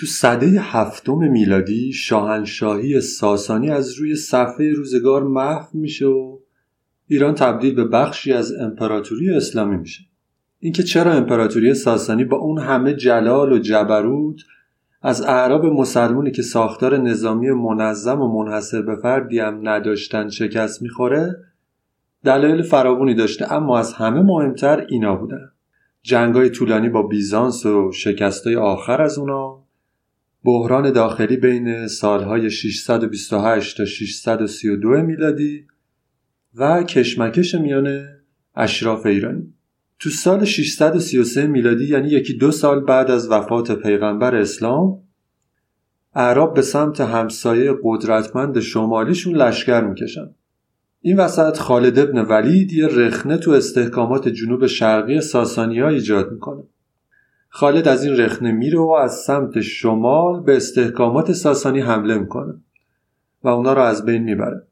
تو صده هفتم میلادی شاهنشاهی ساسانی از روی صفحه روزگار محو میشه و ایران تبدیل به بخشی از امپراتوری اسلامی میشه. اینکه چرا امپراتوری ساسانی با اون همه جلال و جبروت از اعراب مسلمونی که ساختار نظامی منظم و منحصر به فردی هم نداشتن شکست می‌خوره دلایل فراوانی داشته اما از همه مهمتر اینا بودن. جنگای طولانی با بیزانس و شکستای آخر از اونا بحران داخلی بین سالهای 628 تا 632 میلادی و کشمکش میان اشراف ایرانی تو سال 633 میلادی یعنی یکی دو سال بعد از وفات پیغمبر اسلام اعراب به سمت همسایه قدرتمند شمالیشون لشکر می‌کشن. این وسط خالد ابن ولید یه رخنه تو استحکامات جنوب شرقی ساسانی ها ایجاد می‌کنه. خالد از این رخنه میره و از سمت شمال به استحکامات ساسانی حمله می‌کنه و اونا رو از بین می‌بره.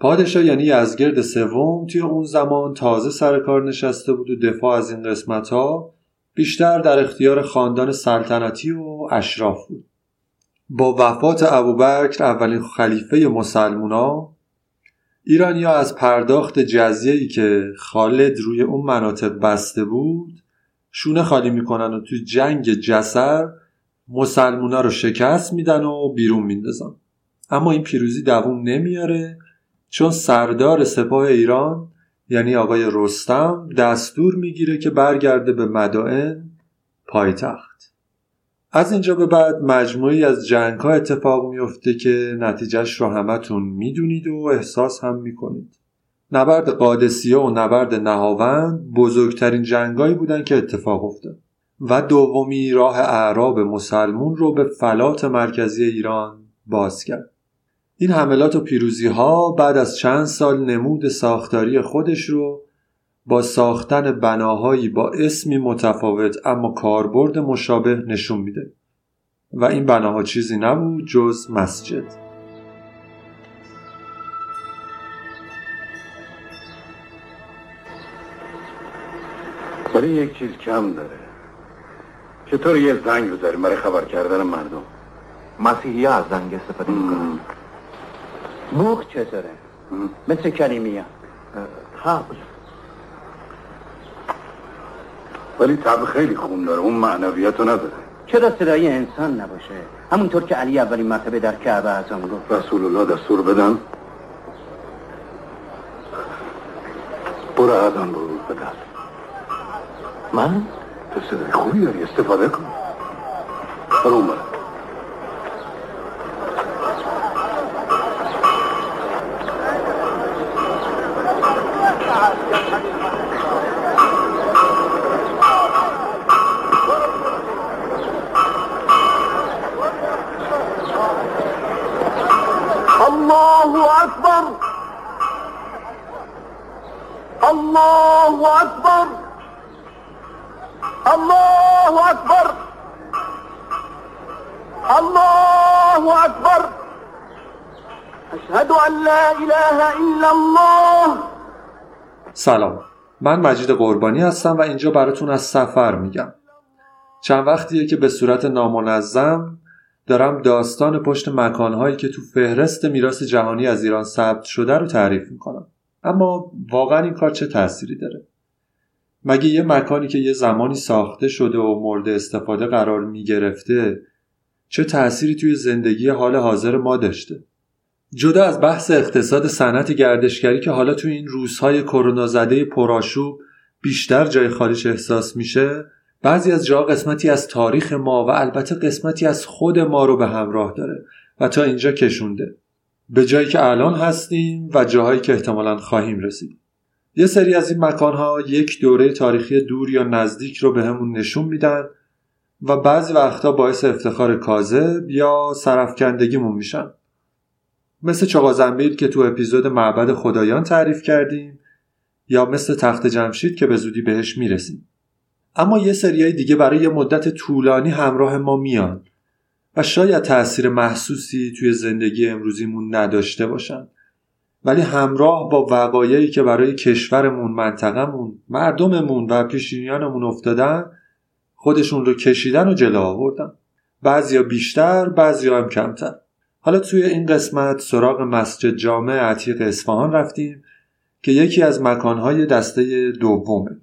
پادشاه یعنی یزگرد سوم توی اون زمان تازه سر کار نشسته بود و دفاع از این قسمت ها بیشتر در اختیار خاندان سلطنتی و اشراف بود. با وفات ابوبکر اولین خلیفه مسلمونا ایرانیا از پرداخت جزیه‌ای که خالد روی اون مناطق بسته بود شونه خالی می‌کنن و تو جنگ جسر مسلمونا رو شکست میدن و بیرون میندازن. اما این پیروزی دووم نمیاره چون سردار سپاه ایران یعنی آقای رستم دستور می‌گیره که برگرده به مدائن پایتخت. از اینجا به بعد مجموعی از جنگ ها اتفاق میفته که نتیجهش رو همتون می‌دونید و احساس هم می‌کنید. نبرد قادسیه و نبرد نهاوند بزرگترین جنگایی بودن که اتفاق افتاد. و دومی راه اعراب مسلمون رو به فلات مرکزی ایران باز کرد. این حملات و پیروزی ها بعد از چند سال نمود ساختاری خودش رو با ساختن بناهایی با اسمی متفاوت اما کاربرد مشابه نشون میده. و این بناها چیزی نبود جز مسجد. ولی یک چیز کم داره. چطور یه زنگ بذاریم برای خبر کردن مردم. مسیحی از زنگ استفاده می‌کنن. بوخ چطوره؟ مثل کلیمی حبل ولی طبع خیلی خون داره. اون معنویت رو نداره. چرا صدای انسان نباشه؟ همونطور که علی اولین مرتبه در کعبه از آن گفت. رسول الله دستور بدن. برو اذان برو بدن. من؟ تو صدای خوبی داری استفاده کن برو من مجید قربانی هستم و اینجا براتون از سفر میگم. چند وقتیه که به صورت نامنظم دارم داستان پشت مکانهایی که تو فهرست میراث جهانی از ایران ثبت شده رو تعریف می‌کنم. اما واقعا این کار چه تأثیری داره؟ مگه یه مکانی که یه زمانی ساخته شده و مورد استفاده قرار می‌گرفته چه تأثیری توی زندگی حال حاضر ما داشته؟ جدا از بحث اقتصاد صنعت گردشگری که حالا توی این روزهای کرونا زده پرآشوب بیشتر جای خالیش احساس میشه بعضی از جاها قسمتی از تاریخ ما و البته قسمتی از خود ما رو به همراه داره و تا اینجا کشونده. به جایی که الان هستیم و جاهایی که احتمالا خواهیم رسید. یه سری از این مکانها یک دوره تاریخی دور یا نزدیک رو به همون نشون میدن و بعضی وقتا باعث افتخار کاذب یا سرفکندگیمون میشن. مثل چغازنبیل که تو اپیزود معبد خدایان تعریف کردیم یا مثل تخت جمشید که به زودی بهش می‌رسیم. اما یه سریای دیگه برای یه مدت طولانی همراه ما میان و شاید تأثیر محسوسی توی زندگی امروزیمون نداشته باشن. ولی همراه با وقایعی که برای کشورمون منطقمون مردممون و پیشینیانمون افتادن خودشون رو کشیدن و جلو آوردن. بعضیا بیشتر بعضیا هم کمتر. حالا توی این قسمت سراغ مسجد جامع عتیق اصفهان رفتیم که یکی از مکانهای دسته دومه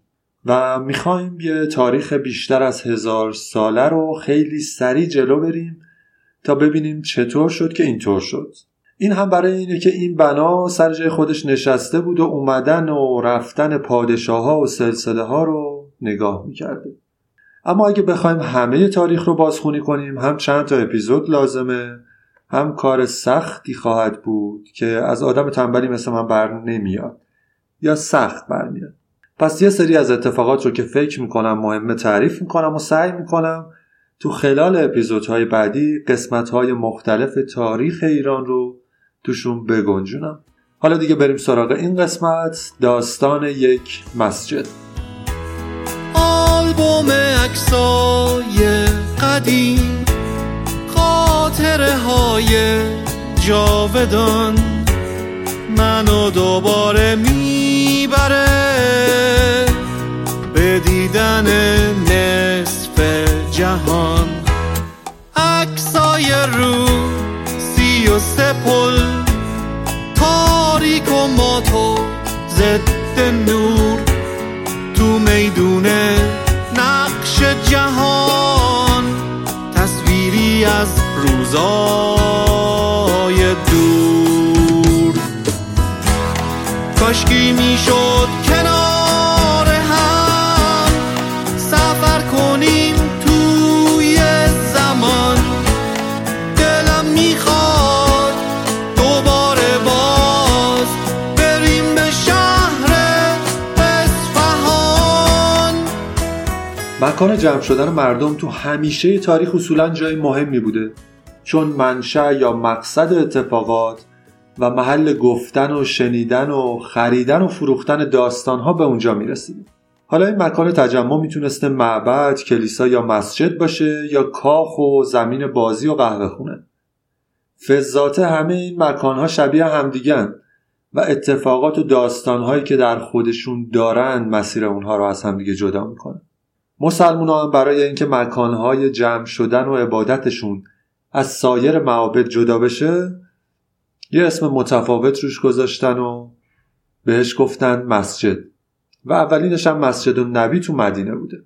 و می‌خوایم یه تاریخ بیشتر از هزار ساله رو خیلی سریع جلو بریم تا ببینیم چطور شد که اینطور شد. این هم برای اینه که این بنا سر جای خودش نشسته بود و اومدن و رفتن پادشاه ها و سلسله ها رو نگاه می‌کرده. اما اگه بخوایم همه تاریخ رو بازخونی کنیم هم چند تا اپیزود لازمه. هم کار سختی خواهد بود که از آدم تنبلی مثل من بر نمیاد یا سخت برمیاد پس یه سری از اتفاقات رو که فکر می‌کنم مهمه تعریف می‌کنم و سعی می‌کنم تو خلال اپیزودهای بعدی قسمتهای مختلف تاریخ ایران رو توشون بگنجونم. حالا دیگه بریم سراغ این قسمت داستان یک مسجد. آلبوم عکسای قدیم. خاطره های جاودان منو دوباره می‌بره به دیدن نصف جهان. عکسای رو سی و سه پل تاریک و ماتو ضد نور. تو میدون نقش جهان روزای دور. کاشکی می‌شد کنار هم سفر کنیم توی زمان. دلم می‌خواد دوباره باز بریم به شهر اصفهان. مکان جمع شدن مردم تو همیشه تاریخ اصولا جای مهمی بوده. چون منشأ یا مقصد اتفاقات و محل گفتن و شنیدن و خریدن و فروختن داستانها به اونجا می‌رسیده حالا این مکان تجمع می‌تونسته معبد، کلیسا یا مسجد باشه یا کاخ و زمین بازی و قهوه خونه. فضات همه این مکانها شبیه همدیگن و اتفاقات و داستانهایی که در خودشون دارن مسیر اونها رو از همدیگه جدا می‌کنن. مسلمان هم برای اینکه مکانهای جمع شدن و عبادتشون از سایر معابد جدا بشه یه اسم متفاوت روش گذاشتن و بهش گفتن مسجد. و اولینش هم مسجد نبی تو مدینه بوده.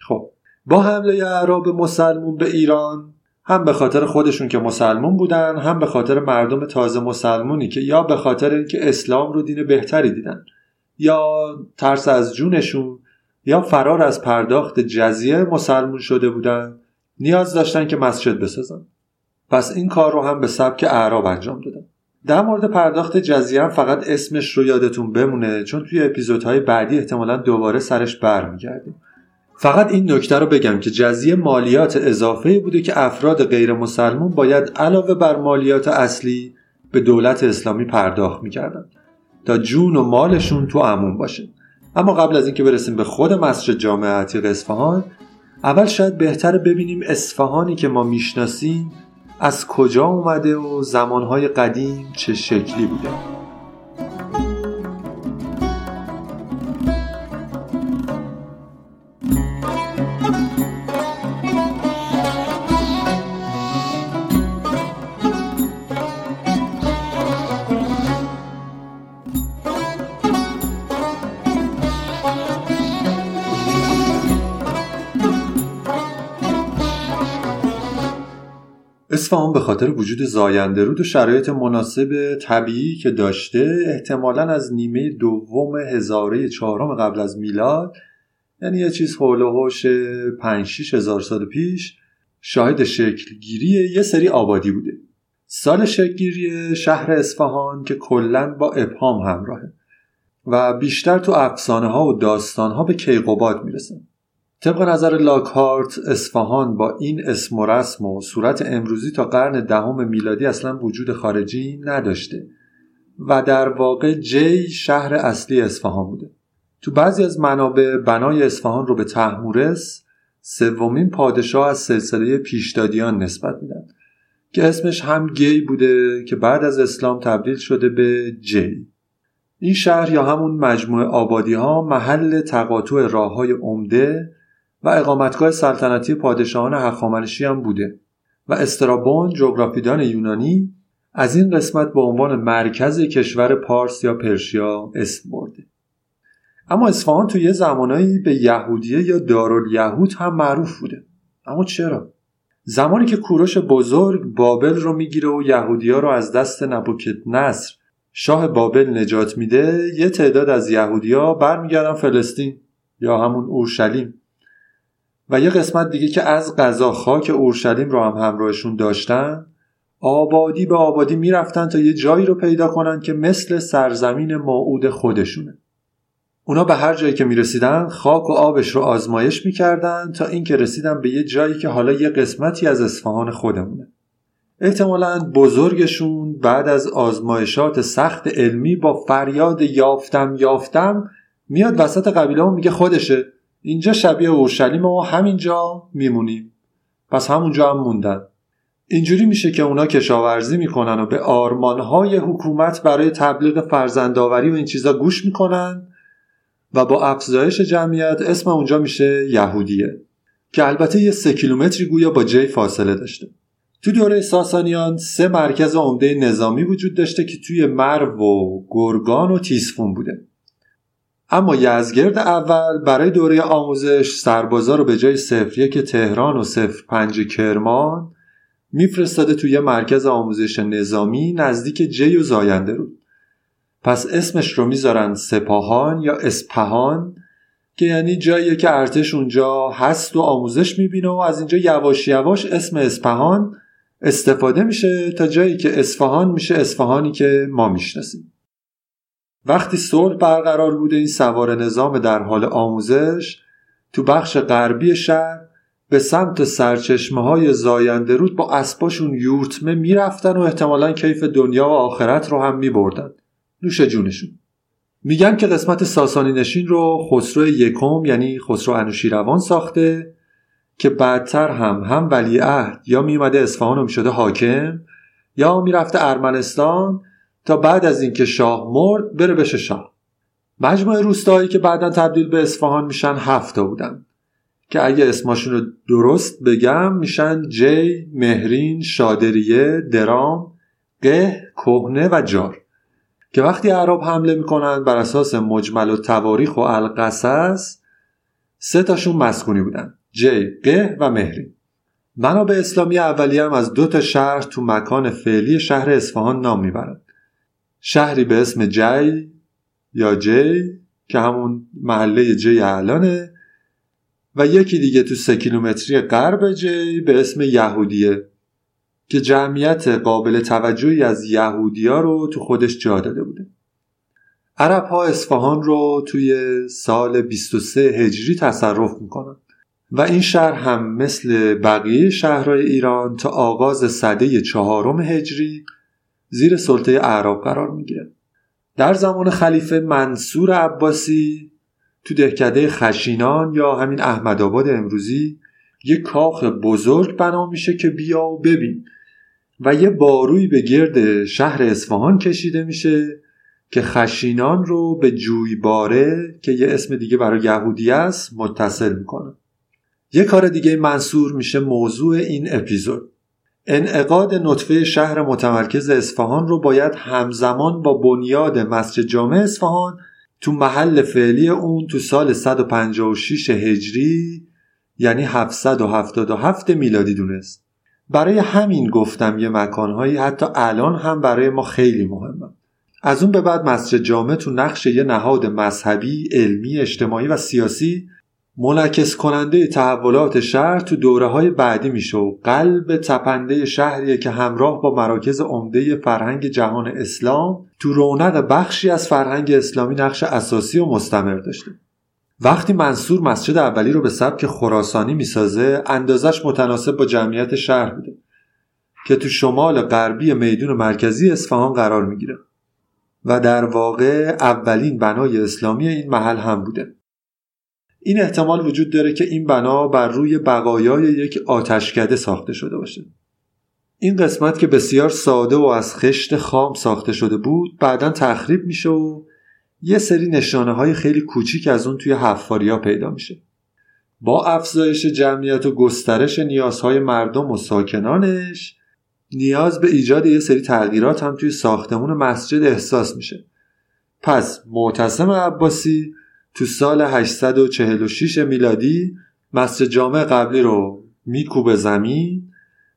خب با حمله اعراب مسلمون به ایران هم به خاطر خودشون که مسلمون بودن هم به خاطر مردم تازه مسلمونی که یا به خاطر اینکه اسلام رو دین بهتری دیدن یا ترس از جونشون یا فرار از پرداخت جزیه مسلمون شده بودن. نیاز داشتن که مسجد بسازن. پس این کار رو هم به سبک اعراب انجام دادن. در مورد پرداخت جزیه فقط اسمش رو یادتون بمونه چون توی اپیزودهای بعدی احتمالا دوباره سرش برمیگردیم. فقط این نکته رو بگم که جزیه مالیات اضافه بوده که افراد غیر مسلمون باید علاوه بر مالیات اصلی به دولت اسلامی پرداخت می‌کردن تا جون و مالشون تو امون باشه. اما قبل از اینکه برسیم به خود مسجد جامع عتیق اصفهان اول شاید بهتر ببینیم اصفهانی که ما می‌شناسیم از کجا اومده و زمانهای قدیم چه شکلی بوده. اصفهان به خاطر وجود زاینده رود و شرایط مناسب طبیعی که داشته احتمالا از نیمه دوم هزاره چهارم قبل از میلاد یعنی یه چیز حول و حوش 5 6 هزار سال پیش شاهد شکلگیری یه سری آبادی بوده. سال شکلگیری شهر اصفهان که کلا با ابهام همراهه و بیشتر تو افسانه ها و داستان ها به کیقوباد می‌رسه. طبق نظر لاکارت اصفهان با این اسم و رسم و صورت امروزی تا قرن دهم میلادی اصلا وجود خارجی نداشته و در واقع جی شهر اصلی اصفهان بوده. تو بعضی از منابع بنای اصفهان رو به تحمورس سومین پادشاه از سلسله پیشدادیان نسبت میدن که اسمش هم گی بوده که بعد از اسلام تبدیل شده به جی. این شهر یا همون مجموعه آبادی ها محل تقاطع راه های عمده و اقامتگاه سلطنتی پادشاهان هخامنشی هم بوده و استرابون جغرافیدان یونانی از این قسمت به عنوان مرکز کشور پارس یا پرشیا اسم برده. اما اصفهان تو یه زمانایی به یهودیه یا دارالیهود هم معروف بوده. اما چرا؟ زمانی که کوروش بزرگ بابل رو می‌گیره و یهودیا رو از دست نبوکت نصر شاه بابل نجات میده یه تعداد از یهودیا برمیگردن فلسطین یا همون اورشلیم. و یه قسمت دیگه که از غذا خاک اورشلیم رو هم همراهشون داشتن آبادی به آبادی می‌رفتن تا یه جایی رو پیدا کنن که مثل سرزمین موعود خودشونه. اونا به هر جایی که می‌رسیدن خاک و آبش رو آزمایش می‌کردن تا اینکه رسیدن به یه جایی که حالا یه قسمتی از اصفهان خودمونه. احتمالا بزرگشون بعد از آزمایشات سخت علمی با فریاد یافتم یافتم میاد وسط قبیله میگه خودشه. اینجا شبیه اورشلیم و همینجا میمونیم. پس همونجا هم موندن. اینجوری میشه که اونا کشاورزی می‌کنن و به آرمانهای حکومت برای تبلیغ فرزندآوری و این چیزا گوش می‌کنن و با افزایش جمعیت اسم اونجا میشه یهودیه که البته یه سه کیلومتری گویا با جی فاصله داشته. تو دوره ساسانیان سه مرکز عمده نظامی وجود داشته که توی مرو و گرگان و تیسفون بوده. اما یزگرد اول برای دوره آموزش سربازا رو به جای صفر یک تهران و صفر پنج کرمان میفرستاده توی مرکز آموزش نظامی نزدیک جی و زاینده رو. پس اسمش رو می‌ذارن سپاهان یا اسپهان که یعنی جاییه که ارتش اونجا هست و آموزش می‌بینه و از اینجا یواش یواش اسم اسپهان استفاده میشه تا جایی که اصفهان میشه اصفهانی که ما می‌شناسیم. وقتی صلح برقرار بوده این سوار نظام در حال آموزش تو بخش غربی شهر به سمت سرچشمه های زاینده رود با اسباشون یورتمه می‌رفتن و احتمالا کیف دنیا و آخرت رو هم میبردن. نوش جونشون. میگن که قسمت ساسانی نشین رو خسرو یکم یعنی خسرو انوشیروان ساخته که بعدتر هم هم ولی عهد یا میومده اصفهان و می‌شده حاکم یا می‌رفته ارمنستان تا بعد از اینکه شاه مرد بره بشه شاه. مجموعه روستایی که بعدا تبدیل به اصفهان میشن هفته بودن. که اگه اسماشون رو درست بگم میشن جی، مهرین، شادریه، درام، قه، کهنه و جار. که وقتی عرب حمله می‌کنن بر اساس مجمل و تواریخ و القصص سه تاشون مسکونی بودن. جی، قه و مهرین. منابع اسلامی اولیه هم از دو تا شهر تو مکان فعلی شهر اصفهان نام می‌برند شهری به اسم جی یا جی که همون محله جی الانه. و یکی دیگه تو سه کیلومتری غرب جی به اسم یهودیه که جمعیت قابل توجهی از یهودیا رو تو خودش جا داده بوده. عرب ها اصفهان رو توی سال 23 هجری تصرف می‌کنن. و این شهر هم مثل بقیه شهرهای ایران تا آغاز سده چهارم هجری زیر سلطه اعراب قرار می‌گیره. در زمان خلیفه منصور عباسی تو دهکده خشینان یا همین احمدآباد امروزی یه کاخ بزرگ بنا میشه که بیا و ببین. و یه باروی به گرد شهر اصفهان کشیده میشه که خشینان رو به جویباره که یه اسم دیگه برای یهودی است متصل می‌کنه. یه کار دیگه منصور میشه موضوع این اپیزود. انعقاد نطفه شهر متمرکز اصفهان رو باید همزمان با بنیاد مسجد جامع اصفهان تو محل فعلی اون تو سال 156 هجری یعنی 777 میلادی دونست. برای همین گفتم یه مکانهایی حتی الان هم برای ما خیلی مهمه. از اون به بعد مسجد جامع تو نقش یه نهاد مذهبی، علمی، اجتماعی و سیاسی منعکس کننده تحولات شهر تو دوره های بعدی میشه و قلب تپنده شهریه که همراه با مراکز عمده فرهنگ جهان اسلام تو رونق بخشی از فرهنگ اسلامی نقش اساسی و مستمر داشته. وقتی منصور مسجد اولی رو به سبک خراسانی می‌سازه اندازش متناسب با جمعیت شهر بوده که تو شمال غربی میدون مرکزی اصفهان قرار می‌گیره و در واقع اولین بنای اسلامی این محل هم بوده. این احتمال وجود داره که این بنا بر روی بقایای یک آتشکده ساخته شده باشه. این قسمت که بسیار ساده و از خشت خام ساخته شده بود بعدا تخریب میشه و یه سری نشانه های خیلی کوچیک از اون توی حفاریا پیدا میشه. با افزایش جمعیت و گسترش نیازهای مردم و ساکنانش نیاز به ایجاد یه سری تغییرات هم توی ساختمون مسجد احساس میشه. پس معتصم عباسی تو سال 846 میلادی مسجد جامع قبلی رو میکوبه زمین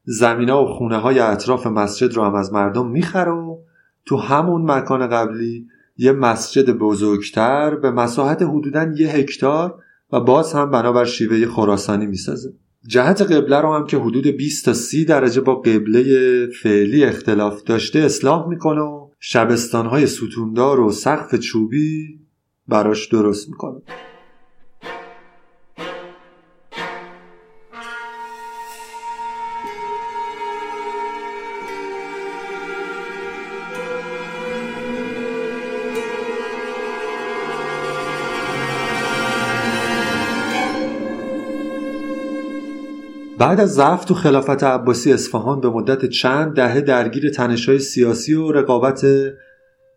زمینا و خونه های اطراف مسجد رو هم از مردم می‌خره و تو همون مکان قبلی یه مسجد بزرگتر به مساحت حدودا یه هکتار و باز هم بنابر شیوه خراسانی می‌سازه. جهت قبله رو هم که حدود 20 تا 30 درجه با قبله فعلی اختلاف داشته اصلاح می‌کنه و شبستانهای ستوندار و سقف چوبی براش درست می‌کنه بعد از ضعف تو خلافت عباسی اصفهان به مدت چند دهه درگیر تنشهای سیاسی و رقابت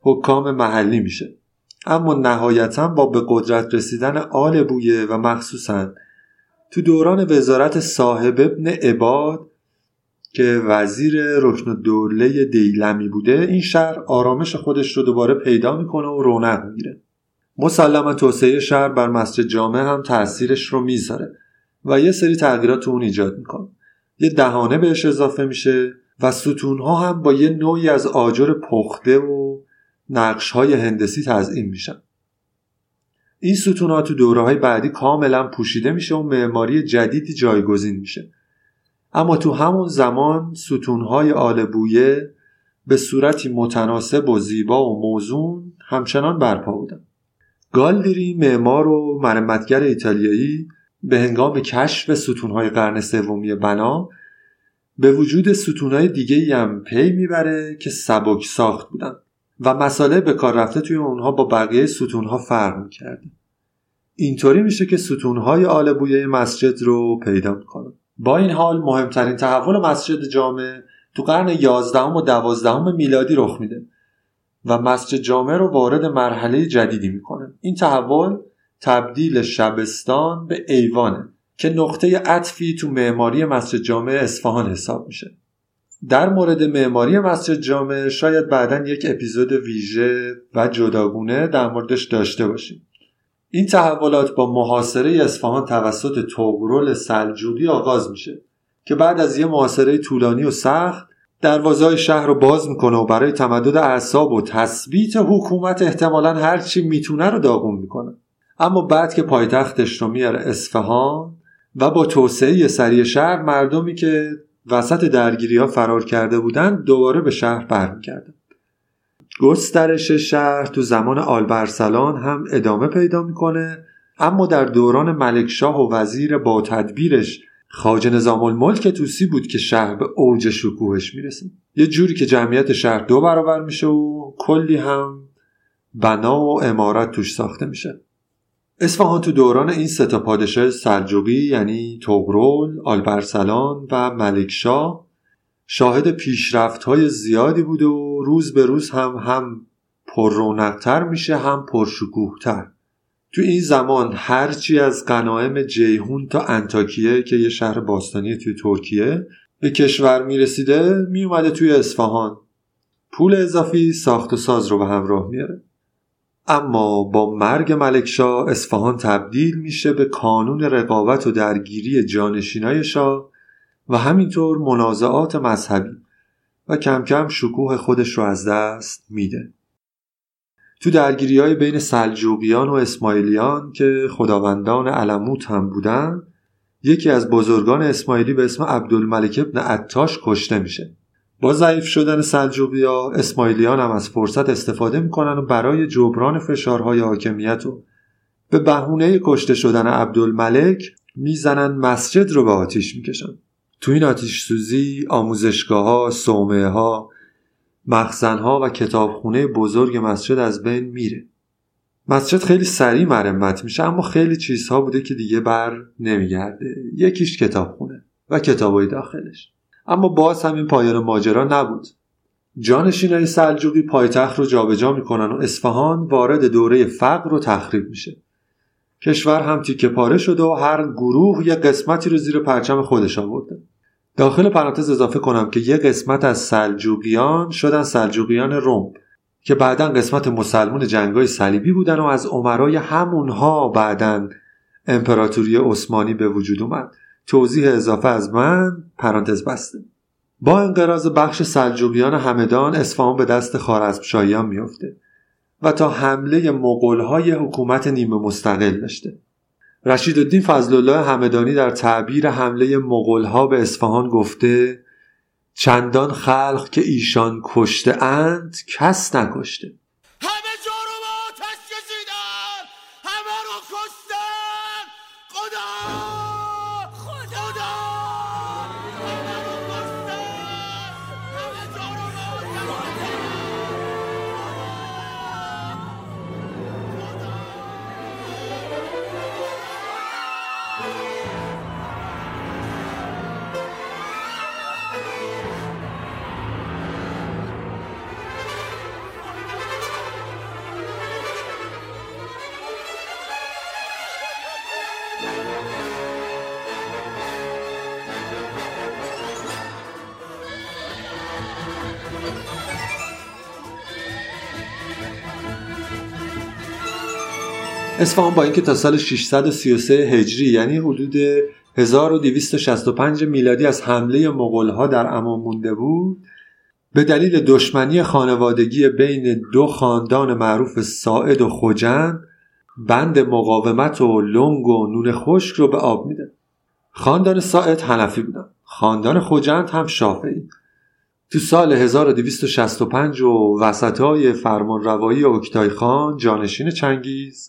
حکام محلی میشه. اما نهایتا با به قدرت رسیدن آل بویه و مخصوصا تو دوران وزارت صاحب ابن عباد که وزیر رکن دوله دیلمی بوده این شهر آرامش خودش رو دوباره پیدا می‌کنه و رونق می‌گیره. مسلما توسعه شهر بر مسجد جامع هم تاثیرش رو می‌ذاره و یه سری تغییرات تو اون ایجاد می‌کنه. یه دهانه بهش اضافه میشه و ستونها هم با یه نوعی از آجر پخته و نقش های هندسی تزئین میشن. این ستونها تو دوره های بعدی کاملا پوشیده میشه و معماری جدیدی جایگزین میشه. اما تو همون زمان ستونهای آل بویه به صورتی متناسب و زیبا و موزون همچنان برپا بودن. گالدری معمار و مرمتگر ایتالیایی به هنگام کشف ستونهای قرن سومی بنا به وجود ستونهای دیگه هم پی می‌بره که سبک ساخت بودن. و مساله به کار رفته توی اونها با بقیه ستونها فرق می‌کرده. اینطوری میشه که ستونهای آل بویه مسجد رو پیدا می‌کنه. با این حال مهمترین تحول مسجد جامع تو قرن 11 و 12 میلادی رخ میده و مسجد جامع رو وارد مرحله جدیدی می‌کنه. این تحول تبدیل شبستان به ایوانه که نقطه عطفی تو معماری مسجد جامع اصفهان حساب میشه. در مورد معماری مسجد جامع شاید بعدا یک اپیزود ویژه و جداگونه در موردش داشته باشیم. این تحولات با محاصره اصفهان توسط توغرل سلجوقی آغاز میشه که بعد از یه محاصره طولانی و سخت دروازه شهر رو باز می‌کنه و برای تمدد اعصاب و تثبیت حکومت احتمالا هرچی می‌تونه رو داغون می‌کنه. اما بعد که پایتختش رو میاره اصفهان و با توسعه سریع شهر مردمی که وسط درگیری ها فرار کرده بودند دوباره به شهر برمیگردن گسترش شهر تو زمان آلبرسلان هم ادامه پیدا می‌کنه اما در دوران ملکشاه و وزیر با تدبیرش خاج نظام الملک توسی بود که شهر به اوج شکوهش می‌رسه. یه جوری که جمعیت شهر دو برابر میشه و کلی هم بنا و امارت توش ساخته میشه. اصفهان تو دوران این سه پادشاه سلجوقی یعنی توغرل، آلبرسلان و ملکشاه شاهد پیشرفت های زیادی بوده و روز به روز هم هم پر رونقتر میشه هم پرشکوهتر. تو این زمان هرچی از غنایم جیهون تا انتاکیه که یه شهر باستانی توی ترکیه به کشور می‌رسیده میومده توی اصفهان. پول اضافی ساخت و ساز رو به همراه میاره. اما با مرگ ملکشاه اصفهان تبدیل میشه به کانون رقابت و درگیری جانشینای شاه و همینطور منازعات مذهبی و کم کم شکوه خودش رو از دست میده. تو درگیری های بین سلجوقیان و اسماعیلیان که خداوندان علموت هم بودن یکی از بزرگان اسماعیلی به اسم عبدالملک ابن عطاش کشته میشه. با ضعیف شدن سلجوقیا اسماعیلیان هم از فرصت استفاده می‌کنن و برای جبران فشارهای حاکمیت و به بهونه کشته شدن عبدالملک می‌زنن مسجد رو به آتیش می‌کشن. تو این آتیش سوزی آموزشگاه ها، صومعه ها، مخزن ها و کتابخونه بزرگ مسجد از بین میره. مسجد خیلی سریع مرمت میشه اما خیلی چیزها بوده که دیگه بر نمیگرده. یکیش کتابخونه و کتابای داخلش. اما باز هم این پایان ماجرا نبود. جانشینای سلجوقی پایتخت رو جابجا می‌کنن و اصفهان وارد دوره فقر و تخریب میشه. کشور هم تیکه پاره شده و هر گروه یه قسمتی رو زیر پرچم خودش آورده. داخل پرانتز اضافه کنم که یه قسمت از سلجوقیان شدن سلجوقیان روم که بعدا قسمت مسلمون جنگای صلیبی بودن و از عمرای همونها بعدا امپراتوری عثمانی به وجود اومد. توضیح اضافه از من پرانتز بسته. با انقراض بخش سلجوقیان همدان اصفهان به دست خارزمشاهیان میفته و تا حمله مغولهای حکومت نیمه مستقل داشته. رشید الدین فضل الله همدانی در تعبیر حمله مغولها به اصفهان گفته چندان خلق که ایشان کشته اند کس نکشته. اصفهان با اینکه تا سال 633 هجری یعنی حدود 1265 میلادی از حمله مغولها در امان مونده بود به دلیل دشمنی خانوادگی بین دو خاندان معروف ساعد و خوجند بند مقاومت و لنگ و نون خشک رو به آب میده خاندان ساعد حنفی بودن. خاندان خوجند هم شافعی. تو سال 1265 و وسطای فرمان روایی اکتای خان جانشین چنگیز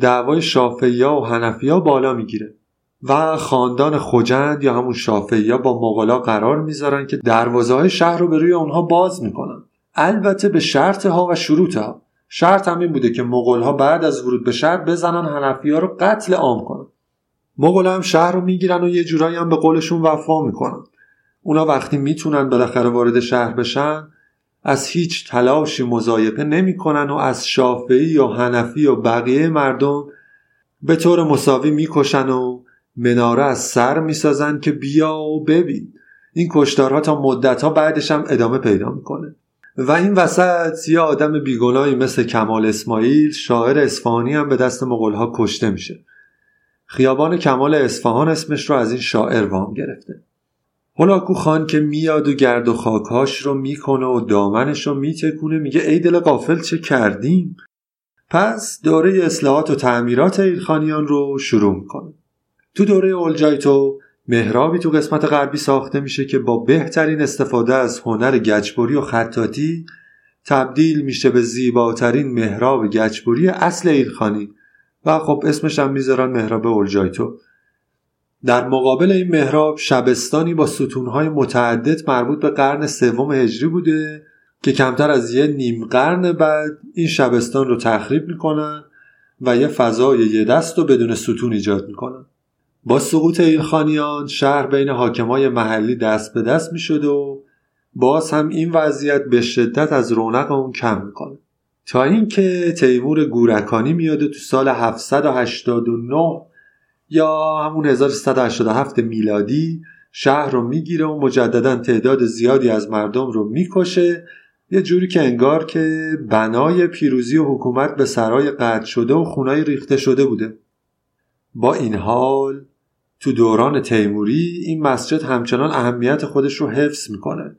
دعوای شافعیا و حنفیا بالا می‌گیره و خاندان خوجند یا همون شافعیا با مغلا قرار می‌ذارن که دروازه های شهر رو به روی اونها باز می‌کنن. البته به شرط ها و شروط ها شرط هم این بوده که مغول ها بعد از ورود به شهر بزنن حنفیا رو قتل عام کنن. مغول هم شهر رو می‌گیرن و یه جورایی هم به قولشون وفا می‌کنن. اونا وقتی می‌تونن بالاخره وارد شهر بشن از هیچ تلاشی مزایقه نمی‌کنن و از شافعی یا حنفی و بقیه مردم به طور مساوی می‌کشن و مناره از سر می‌سازن که بیا و ببین. این کشتارها تا مدت ها بعدش هم ادامه پیدا می‌کنه. و این وسط یه آدم بیگناهی مثل کمال اسماعیل شاعر اصفهانی هم به دست مغولها کشته میشه. خیابان کمال اصفهان اسمش رو از این شاعر وام گرفته. هلاکو خان که میاد و گرد و خاکاش رو می‌کنه و دامنش رو میتکونه میگه ای دل قافل چه کردیم؟ پس دوره اصلاحات و تعمیرات ایلخانیان رو شروع می‌کنه. تو دوره اولجایتو محرابی تو قسمت غربی ساخته میشه که با بهترین استفاده از هنر گچبری و خطاطی تبدیل میشه به زیباترین محراب گچبری اصل ایلخانی و خب اسمش هم می‌ذارن محراب اولجایتو در مقابل این محراب شبستانی با ستونهای متعدد مربوط به قرن سوم هجری بوده که کمتر از یه نیم قرن بعد این شبستان رو تخریب می‌کنن و یه فضای یه دست رو بدون ستون ایجاد می‌کنن. با سقوط ایلخانیان شهر بین حاکمای محلی دست به دست می‌شد و باز هم این وضعیت به شدت از رونق اون کم می‌کنه. تا اینکه تیمور گورکانی میاد تو سال 789 یا همون 1387 میلادی شهر رو می‌گیره و مجددا تعداد زیادی از مردم رو می‌کشه. یه جوری که انگار که بنای پیروزی و حکومت به سرای قطع شده و خونای ریخته شده بوده. با این حال تو دوران تیموری این مسجد همچنان اهمیت خودش رو حفظ می‌کنه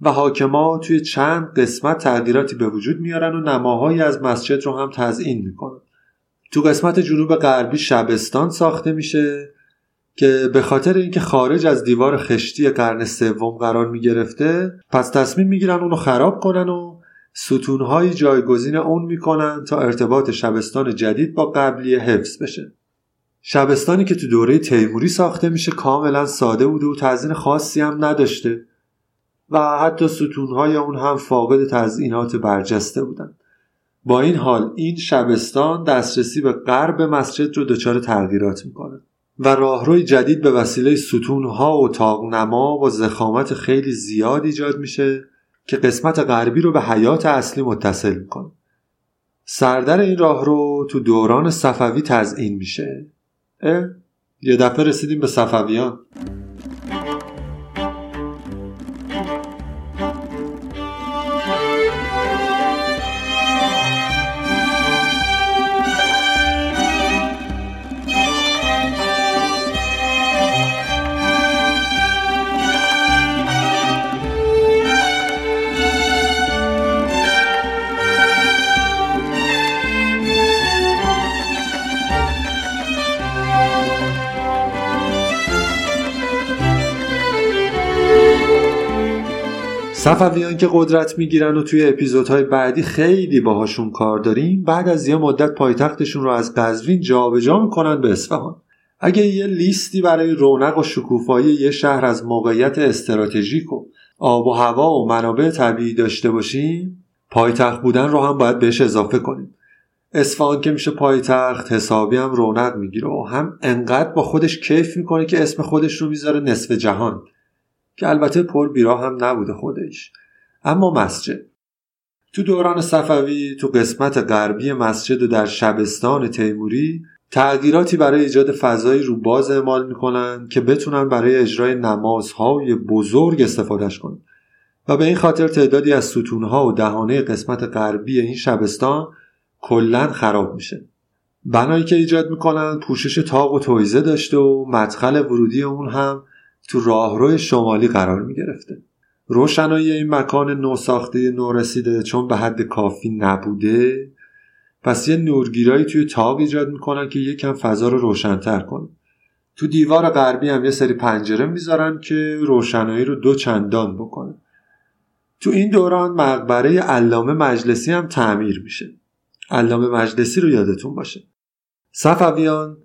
و حاکما توی چند قسمت تغییراتی به وجود میارن و نماهایی از مسجد رو هم تزئین می‌کنن. تو قسمت جنوب غربی شبستان ساخته میشه که به خاطر اینکه خارج از دیوار خشتی قرن سوم قرار می‌گرفته پس تصمیم می‌گیرن اونو خراب کنن و ستونهایی جایگزین اون می‌کنن تا ارتباط شبستان جدید با قبلی حفظ بشه. شبستانی که تو دوره تیموری ساخته میشه کاملا ساده بوده و تزیین خاصی هم نداشته و حتی ستونهای اون هم فاقد تزئینات برجسته بودن. با این حال این شبستان دسترسی به غرب مسجد رو دچار تغییرات می‌کنه و راهروی جدید به وسیله ستونها و تاقنما و زخامت خیلی زیاد ایجاد میشه که قسمت غربی رو به حیات اصلی متصل می‌کنه. سردر این راه رو تو دوران صفوی تزئین میشه. اه؟ یه دفعه رسیدیم به صفویان. صفویان که قدرت می‌گیرن و توی اپیزودهای بعدی خیلی باهاشون کار داریم بعد از یه مدت پایتختشون رو از قزوین جابجا می‌کنن به اصفهان. اگه یه لیستی برای رونق و شکوفایی یه شهر از موقعیت استراتژیک و آب و هوا و منابع طبیعی داشته باشیم پایتخت بودن رو هم باید بهش اضافه کنیم. اصفهان که میشه پایتخت حسابی هم رونق می‌گیره و هم انقدر با خودش کیف می‌کنه که اسم خودش رو می‌ذاره نصف جهان. که البته پر بیراه هم نبوده خودش. اما مسجد. تو دوران صفوی تو قسمت غربی مسجد و در شبستان تیموری تغییراتی برای ایجاد فضایی رو باز اعمال می‌کنن که بتونن برای اجرای نمازهای بزرگ استفادهش کنن. و به این خاطر تعدادی از ستونها و دهانه قسمت غربی این شبستان کلا خراب میشه. بنایی که ایجاد می‌کنن پوشش تاق و تویزه داشته و مدخل ورودی اون هم تو راهرو شمالی قرار می گرفته. روشنایی این مکان نوساخته نورسیده چون به حد کافی نبوده. پس یه نورگیرایی توی تاق ایجاد می‌کنن که یکم فضا رو روشنتر کنه. تو دیوار غربی هم یه سری پنجره می‌ذارن که روشنایی رو دو چندان بکنه. تو این دوران مقبره علامه مجلسی هم تعمیر میشه. علامه مجلسی رو یادتون باشه. صفویان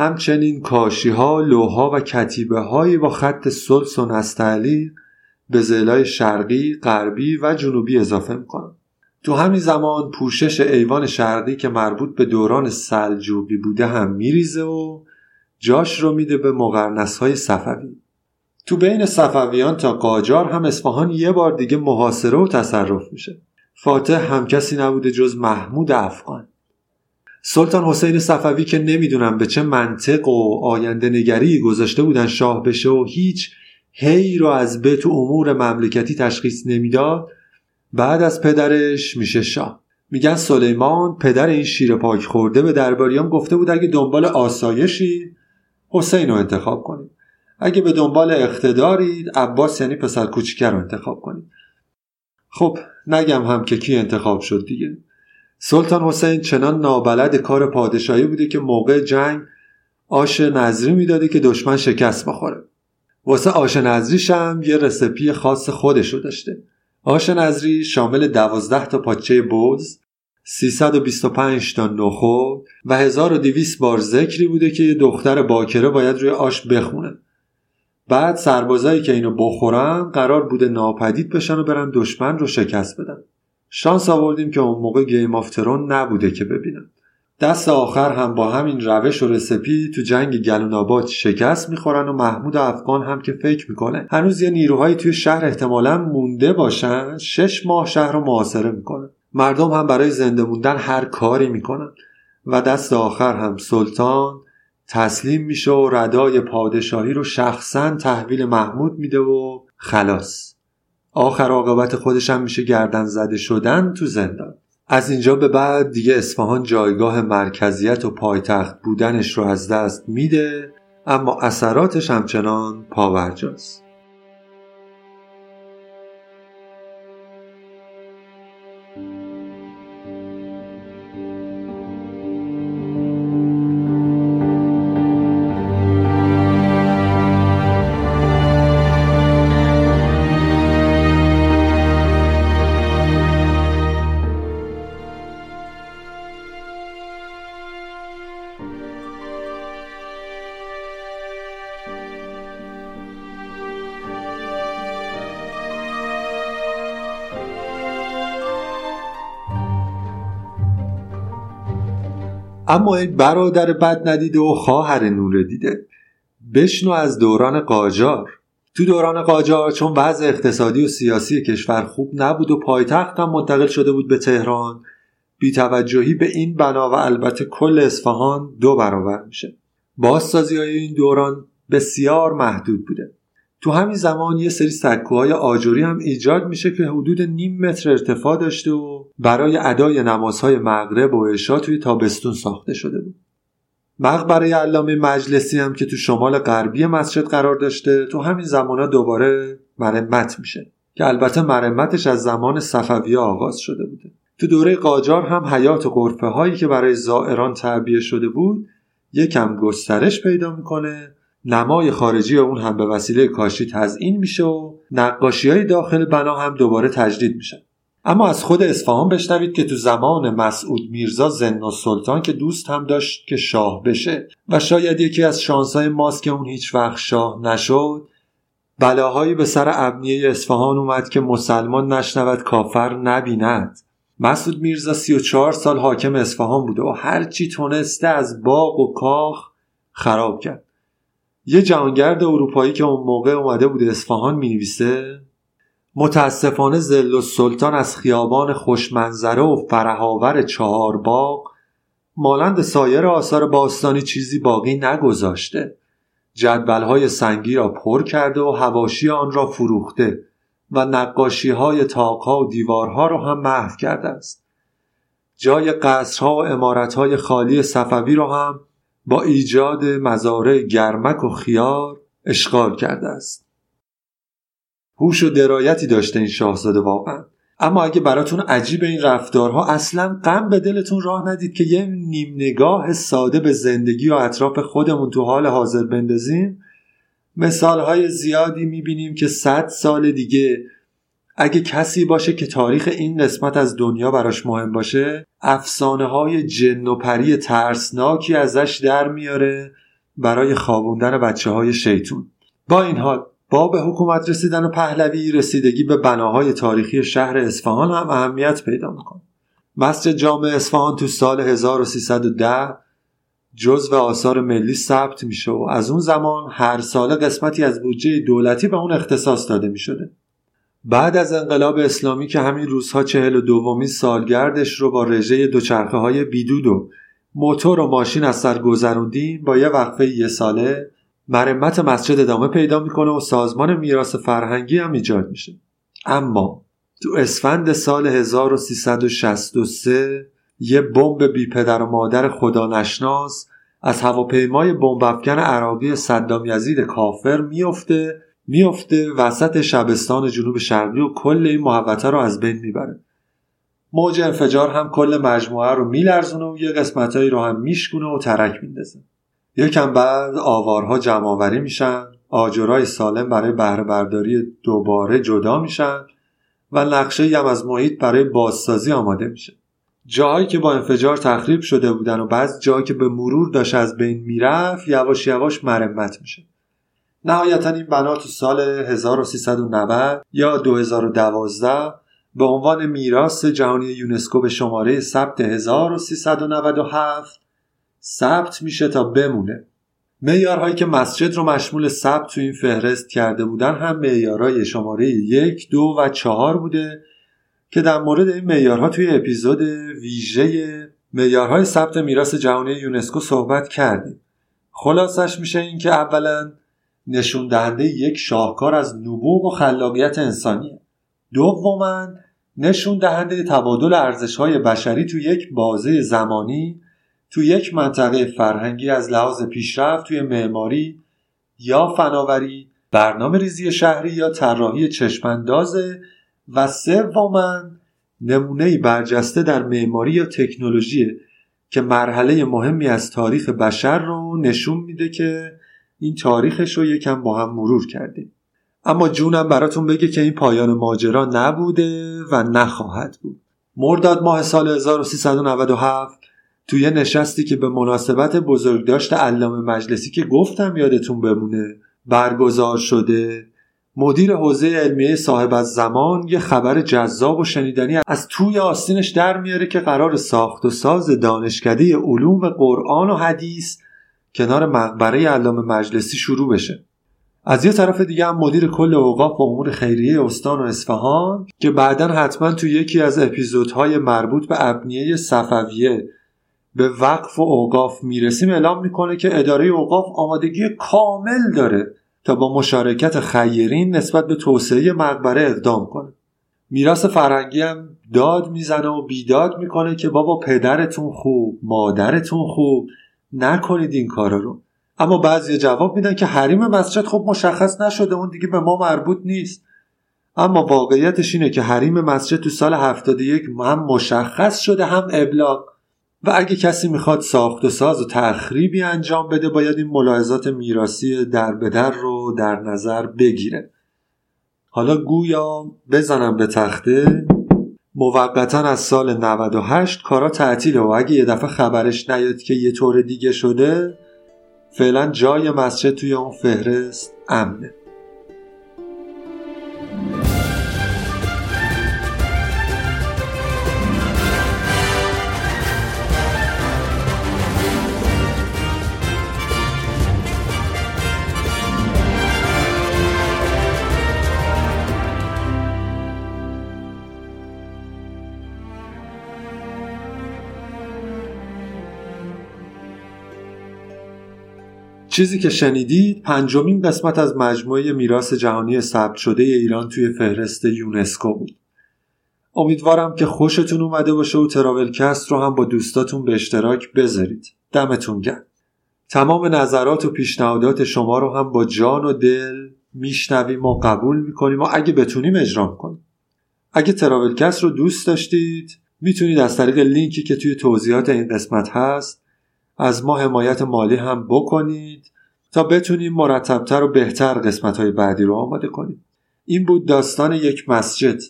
همچنین کاشی ها، لوها و کتیبه هایی با خط سلس و نستعلی به زلای شرقی، غربی و جنوبی اضافه می‌کنن. تو همین زمان پوشش ایوان شرقی که مربوط به دوران سلجوقی بوده هم میریزه و جاش رو میده به مقرنس های صفوی. تو بین صفویان تا قاجار هم اصفهان یه بار دیگه محاصره و تصرف میشه. فاتح هم کسی نبوده جز محمود افغان. سلطان حسین صفوی که نمی‌دونم به چه منطق و آینده نگری گذاشته بودن شاه بشه و هیچ هی رو از به تو امور مملکتی تشخیص نمی‌داد بعد از پدرش میشه شاه. میگن سلیمان پدر این شیر پاک خورده به درباریان گفته بود اگه دنبال آسایشی حسین رو انتخاب کنید. اگه به دنبال اقتدارید عباس یعنی پسر کوچیکر رو انتخاب کنید. خب نگم هم که کی انتخاب شد دیگه. سلطان حسین چنان نابلد کار پادشاهی بوده که موقع جنگ آش نظری می‌داده که دشمن شکست بخوره. واسه آش نظریش هم یه رسپی خاص خودشو داشته. آش نظری شامل دوازده تا پاچه بوز 325 تا نخود و 1200 بار ذکری بوده که یه دختر باکره باید روی آش بخونه. بعد سربازایی که اینو بخورن قرار بوده ناپدید بشن و برن دشمن رو شکست بدن. شانس آوردیم که اون موقع Game of Thrones نبوده که ببینم. دست آخر هم با همین روش و recipe تو جنگ گلون شکست می‌خورن و محمود افغان هم که فکر می‌کنه هنوز یه نیروهایی توی شهر احتمالا مونده باشن. شش ماه شهر رو محاصره می‌کنه مردم هم برای زنده موندن هر کاری می‌کنن. و دست آخر هم سلطان تسلیم میشه و ردای پادشاهی رو شخصا تحویل محمود میده و خلاص. آخر عاقبت خودش هم میشه گردن زده شدن تو زندان. از اینجا به بعد دیگه اصفهان جایگاه مرکزیت و پایتخت بودنش رو از دست میده اما اثراتش همچنان پاورجاست. اما این برادر بد ندیده و خواهر نور دیده. بشنو از دوران قاجار. تو دوران قاجار چون وضع اقتصادی و سیاسی کشور خوب نبود و پایتخت هم منتقل شده بود به تهران بیتوجهی به این بنا و البته کل اصفهان دو برابر میشه. بازسازی های این دوران بسیار محدود بوده. تو همین زمان یه سری سکوهای آجوری هم ایجاد میشه که حدود نیم متر ارتفاع داشته و برای ادای نمازهای مغرب و عشا توی تابستون ساخته شده بود. مقبره علامه مجلسی هم که تو شمال غربی مسجد قرار داشته تو همین زمانها دوباره مرمت میشه که البته مرمتش از زمان صفویه آغاز شده بوده. تو دوره قاجار هم حیات قرفه هایی که برای زائران تعبیه شده بود یکم گسترش پیدا می‌کنه نمای خارجی اون هم به وسیله کاشی تزئین میشه و نقاشی های داخل بنا هم دوباره تجدید میشه اما از خود اصفهان بشنوید که تو زمان مسعود میرزا زن و سلطان که دوست هم داشت که شاه بشه و شاید یکی از شانسای ماست که اون هیچ وقت شاه نشد. بلاهایی به سر ابنیه اصفهان اومد که مسلمان نشنود کافر نبیند. مسعود میرزا 34 سال حاکم اصفهان بوده و هرچی تونسته از باغ و کاخ خراب کرد. یه جهانگرد اروپایی که اون موقع اومده بوده اصفهان می نویسه متاسفانه زل و سلطان از خیابان خوشمنظره و فرهاور چهار باغ مالند سایر آثار باستانی چیزی باقی نگذاشته. جدولهای سنگی را پر کرده و هواشی آن را فروخته و نقاشی های تاقها و دیوارها را هم محو کرده است. جای قصرها و امارتهای خالی صفوی را هم با ایجاد مزارع گرمک و خیار اشغال کرده است. هوش و درایتی داشته این شاهزاده واقعا. اما اگه براتون عجیب این رفتارها اصلا غم به دلتون راه ندید که یه نیم نگاه ساده به زندگی و اطراف خودمون تو حال حاضر بندازیم. مثالهای زیادی می‌بینیم که صد سال دیگه اگه کسی باشه که تاریخ این قسمت از دنیا براش مهم باشه افسانه های جن و پری ترسناکی ازش در میاره برای خوابوندن بچه های شیطون. با این حال با به حکومت رسیدن پهلوی رسیدگی به بناهای تاریخی شهر اصفهان هم اهمیت پیدا می‌کنه. مسجد جامع اصفهان تو سال 1310 جزو آثار ملی ثبت میشه و از اون زمان هر ساله قسمتی از بودجه دولتی به اون اختصاص داده می‌شده. بعد از انقلاب اسلامی که همین روزها چهل و دومین سالگردش رو با رژه دوچرخه های بیدود و موتور و ماشین از سر گذروندیم با یه وقفه یه ساله مرمت مسجد ادامه پیدا می‌کنه و سازمان میراث فرهنگی هم ایجاد میشه. اما تو اسفند سال 1363 یه بمب بی پدر و مادر خدا نشناس از هواپیمای بمب افکن عراقی صدام یزید کافر میفته میفته وسط شبستان جنوب شرقی و کل این محوطه رو از بین می‌بره. موج انفجار هم کل مجموعه رو میلرزونه و یه قسمتهایی رو هم میشکونه و ترک میندازه. یکم بعد آوارها جمعآوری میشن آجرای سالم برای بهره برداری دوباره جدا میشن و نقشه هم از محیط برای بازسازی آماده میشه. جاهایی که با انفجار تخریب شده بودن و بعض جاهایی که به مرور داشت از بین می‌رفت یواش یواش مرمت میشه. نهایتا این بنا تو سال 1390 یا 2012 به عنوان میراث جهانی یونسکو به شماره ثبت 1397 ثبت میشه تا بمونه. معیارهایی که مسجد رو مشمول ثبت تو این فهرست کرده بودن هم معیارهای شماره یک دو و چهار بوده که در مورد این معیارها توی اپیزود ویژه معیارهای ثبت میراث جهانی یونسکو صحبت کردیم. خلاصش میشه اینکه اولا نشون دهنده یک شاهکار از نبوغ و خلاقیت انسانیه. دوما نشون دهنده تبادل ارزش های بشری تو یک بازه زمانی تو یک منطقه فرهنگی از لحاظ پیشرفت توی معماری یا فناوری برنامه ریزی شهری یا طراحی چشماندازه و سوما نمونه برجسته در معماری یا تکنولوژی که مرحله مهمی از تاریخ بشر رو نشون میده که این تاریخش رو یکم با هم مرور کردیم. اما جونم براتون بگه که این پایان ماجرا نبوده و نخواهد بود. مرداد ماه سال 1397 توی نشستی که به مناسبت بزرگداشت علامه مجلسی که گفتم یادتون بمونه برگزار شده. مدیر حوزه علمیه صاحب از زمان یه خبر جذاب و شنیدنی از توی آستینش در میاره که قرار ساخت و ساز دانشکده علوم قرآن و حدیث کنار مقبره علامه مجلسی شروع بشه. از یه طرف دیگه هم مدیر کل اوقاف و امور خیریه استان و اصفهان که بعدا حتما تو یکی از اپیزودهای مربوط به ابنیه صفویه به وقف و اوقاف می‌رسیم اعلام می‌کنه که اداره اوقاف آمادگی کامل داره تا با مشارکت خیرین نسبت به توسعه مقبره اقدام کنه. میراث فرهنگی هم داد می‌زنه و بیداد می‌کنه که بابا پدرتون خوب مادرتون خوب نکنید این کارا رو. اما بعضی جواب میدن که حریم مسجد خب مشخص نشده اون دیگه به ما مربوط نیست. اما واقعیتش اینه که حریم مسجد تو سال 71 هم مشخص شده هم ابلاغ. و اگه کسی می‌خواد ساخت و ساز و تخریبی انجام بده باید این ملاحظات میراسی در به در رو در نظر بگیره. حالا گویا بزنم به تخته. موقتا از سال 98 کارا تعطیله و اگه یه دفعه خبرش نیاد که یه طور دیگه شده فعلا جای مسجد توی اون فهرست امنه. چیزی که شنیدید پنجمین قسمت از مجموعه میراث جهانی ثبت شده ایران توی فهرست یونسکو بود. امیدوارم که خوشتون اومده باشه و تراولکست رو هم با دوستاتون به اشتراک بذارید. دمتون گرم. تمام نظرات و پیشنهادات شما رو هم با جان و دل میشنویم و قبول می‌کنیم و اگه بتونیم اجرا کنیم. اگه تراولکست رو دوست داشتید می‌تونید از طریق لینکی که توی توضیحات این قسمت هست از ما حمایت مالی هم بکنید تا بتونیم مرتبتر و بهتر قسمت های بعدی رو آماده کنیم. این بود داستان یک مسجد.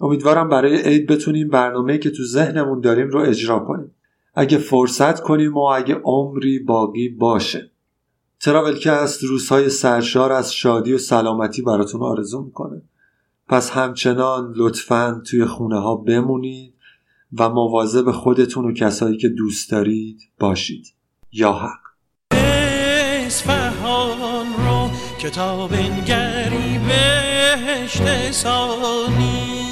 امیدوارم برای عید بتونیم برنامه که تو ذهنمون داریم رو اجرا کنیم. اگه فرصت کنیم و اگه عمری باقی باشه. تراولکست روزهای سرشار از شادی و سلامتی براتون آرزو می‌کنه. پس همچنان لطفا توی خونه ها بمونید. و مواظب خودتون و کسایی که دوست دارید باشید. یا حق. اصفهان رو کتاب انگری بهشت ثانی.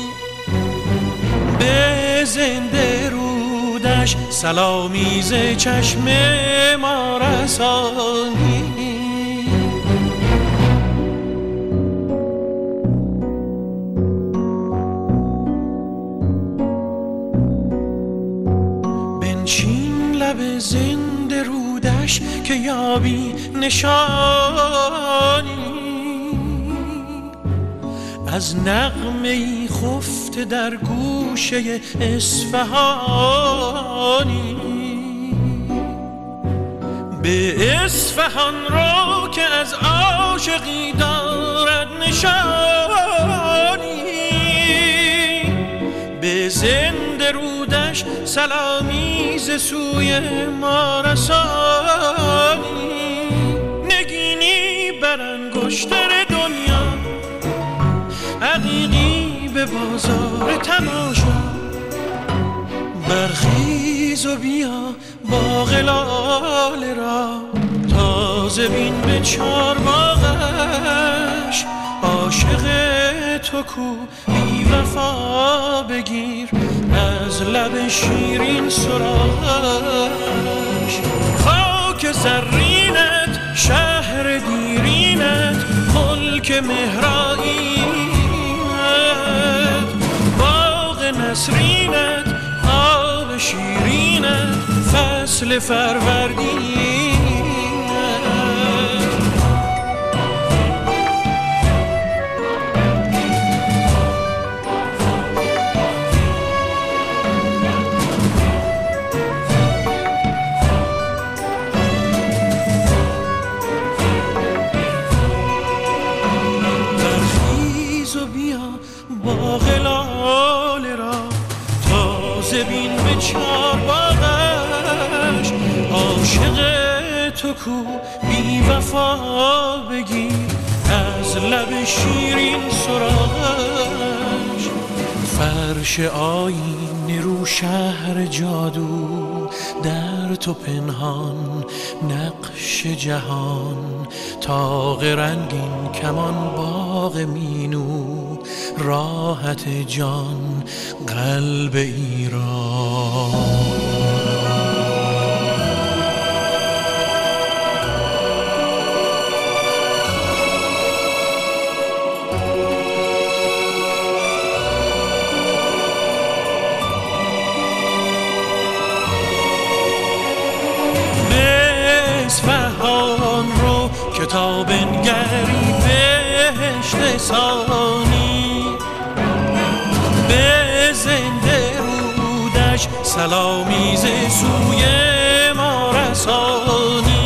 به زنده رودش سلامیز چشم ما رسانی. که یابی نشانی. از نغمه خفته در گوشه اصفهانی. به اصفهان رو که از عاشقی دارد نشانی. زنده رودش سلامی ز سوی ما رسانی. نگینی بر انگشتر دنیا عقیقی به بازار تماشا. برخیز و بیا با غلال را تازه بین به چار باغش عاشق تو کو بی وفا بگیر از لب شیرین سراغش. خاک زرینت شهر دیرینت ملک مهرائینت باغ نسرینت آب شیرینت فصل فروردینت با غلال را تازه بین به چار باغش. عاشق تو کو بی وفا بگیر از لب شیرین سراغش. فرش آین رو شهر جادو در تو پنهان نقش جهان تاق رنگین کمان باغ مینو. راحت جان قلب ایران. تا بنگری بهشت ثانی به زنده رودش سلامیز سوی ما رسانی.